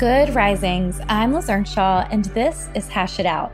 Good risings. I'm Liz Earnshaw, and this is Hash It Out.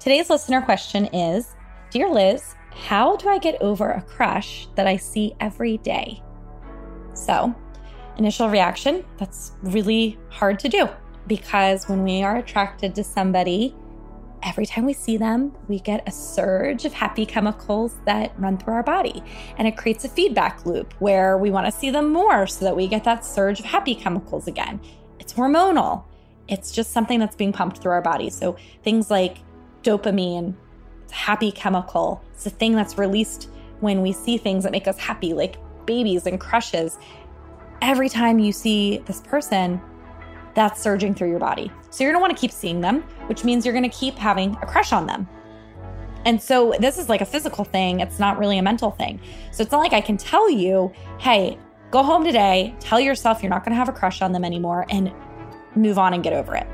Today's listener question is Dear Liz, how do I get over a crush that I see every day? So, initial reaction that's really hard to do because when we are attracted to somebody, every time we see them, we get a surge of happy chemicals that run through our body. And it creates a feedback loop where we want to see them more so that we get that surge of happy chemicals again. It's hormonal, it's just something that's being pumped through our body. So things like dopamine, it's a happy chemical, it's a thing that's released when we see things that make us happy, like babies and crushes. Every time you see this person, that's surging through your body. So you're gonna wanna keep seeing them, which means you're gonna keep having a crush on them. And so this is like a physical thing, it's not really a mental thing. So it's not like I can tell you, hey, go home today, tell yourself you're not gonna have a crush on them anymore, and move on and get over it.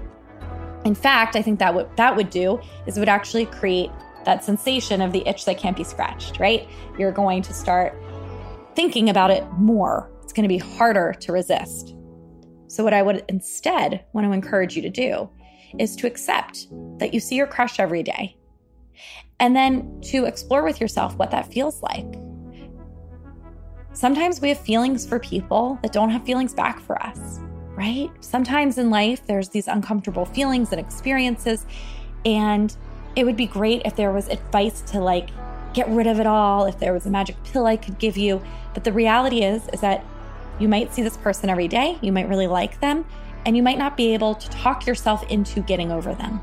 In fact, I think that what that would do is it would actually create that sensation of the itch that can't be scratched, right? You're going to start thinking about it more. It's going to be harder to resist. So, what I would instead want to encourage you to do is to accept that you see your crush every day and then to explore with yourself what that feels like. Sometimes we have feelings for people that don't have feelings back for us, right? Sometimes in life, there's these uncomfortable feelings and experiences. And it would be great if there was advice to like get rid of it all, if there was a magic pill I could give you. But the reality is, is that you might see this person every day, you might really like them, and you might not be able to talk yourself into getting over them.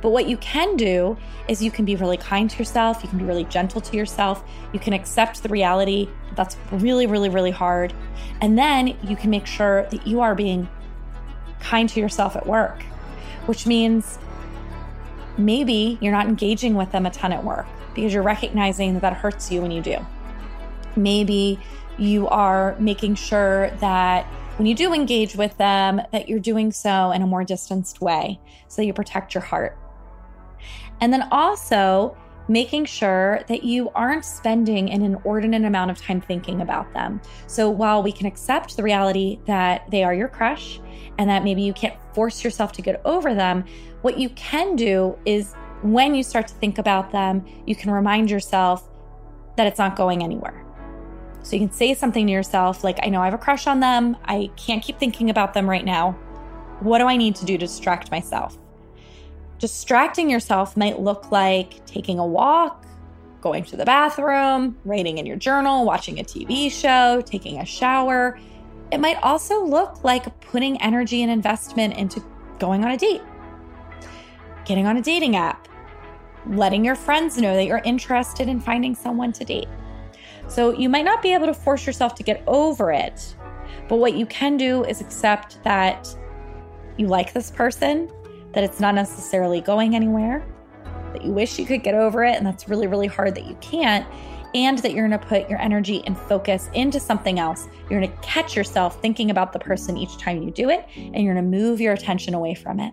But what you can do is you can be really kind to yourself, you can be really gentle to yourself, you can accept the reality that's really, really, really hard. And then you can make sure that you are being kind to yourself at work, which means maybe you're not engaging with them a ton at work because you're recognizing that that hurts you when you do. Maybe you are making sure that when you do engage with them that you're doing so in a more distanced way so you protect your heart. And then also making sure that you aren't spending an inordinate amount of time thinking about them. So while we can accept the reality that they are your crush and that maybe you can't force yourself to get over them what you can do is when you start to think about them you can remind yourself that it's not going anywhere so you can say something to yourself like, I know I have a crush on them. I can't keep thinking about them right now. What do I need to do to distract myself? Distracting yourself might look like taking a walk, going to the bathroom, writing in your journal, watching a TV show, taking a shower. It might also look like putting energy and investment into going on a date, getting on a dating app, letting your friends know that you're interested in finding someone to date. So you might not be able to force yourself to get over it, but what you can do is accept that you like this person, that it's not necessarily going anywhere, that you wish you could get over it, and that's really, really hard that you can't, and that you're gonna put your energy and focus into something else. You're gonna catch yourself thinking about the person each time you do it, and you're gonna move your attention away from it.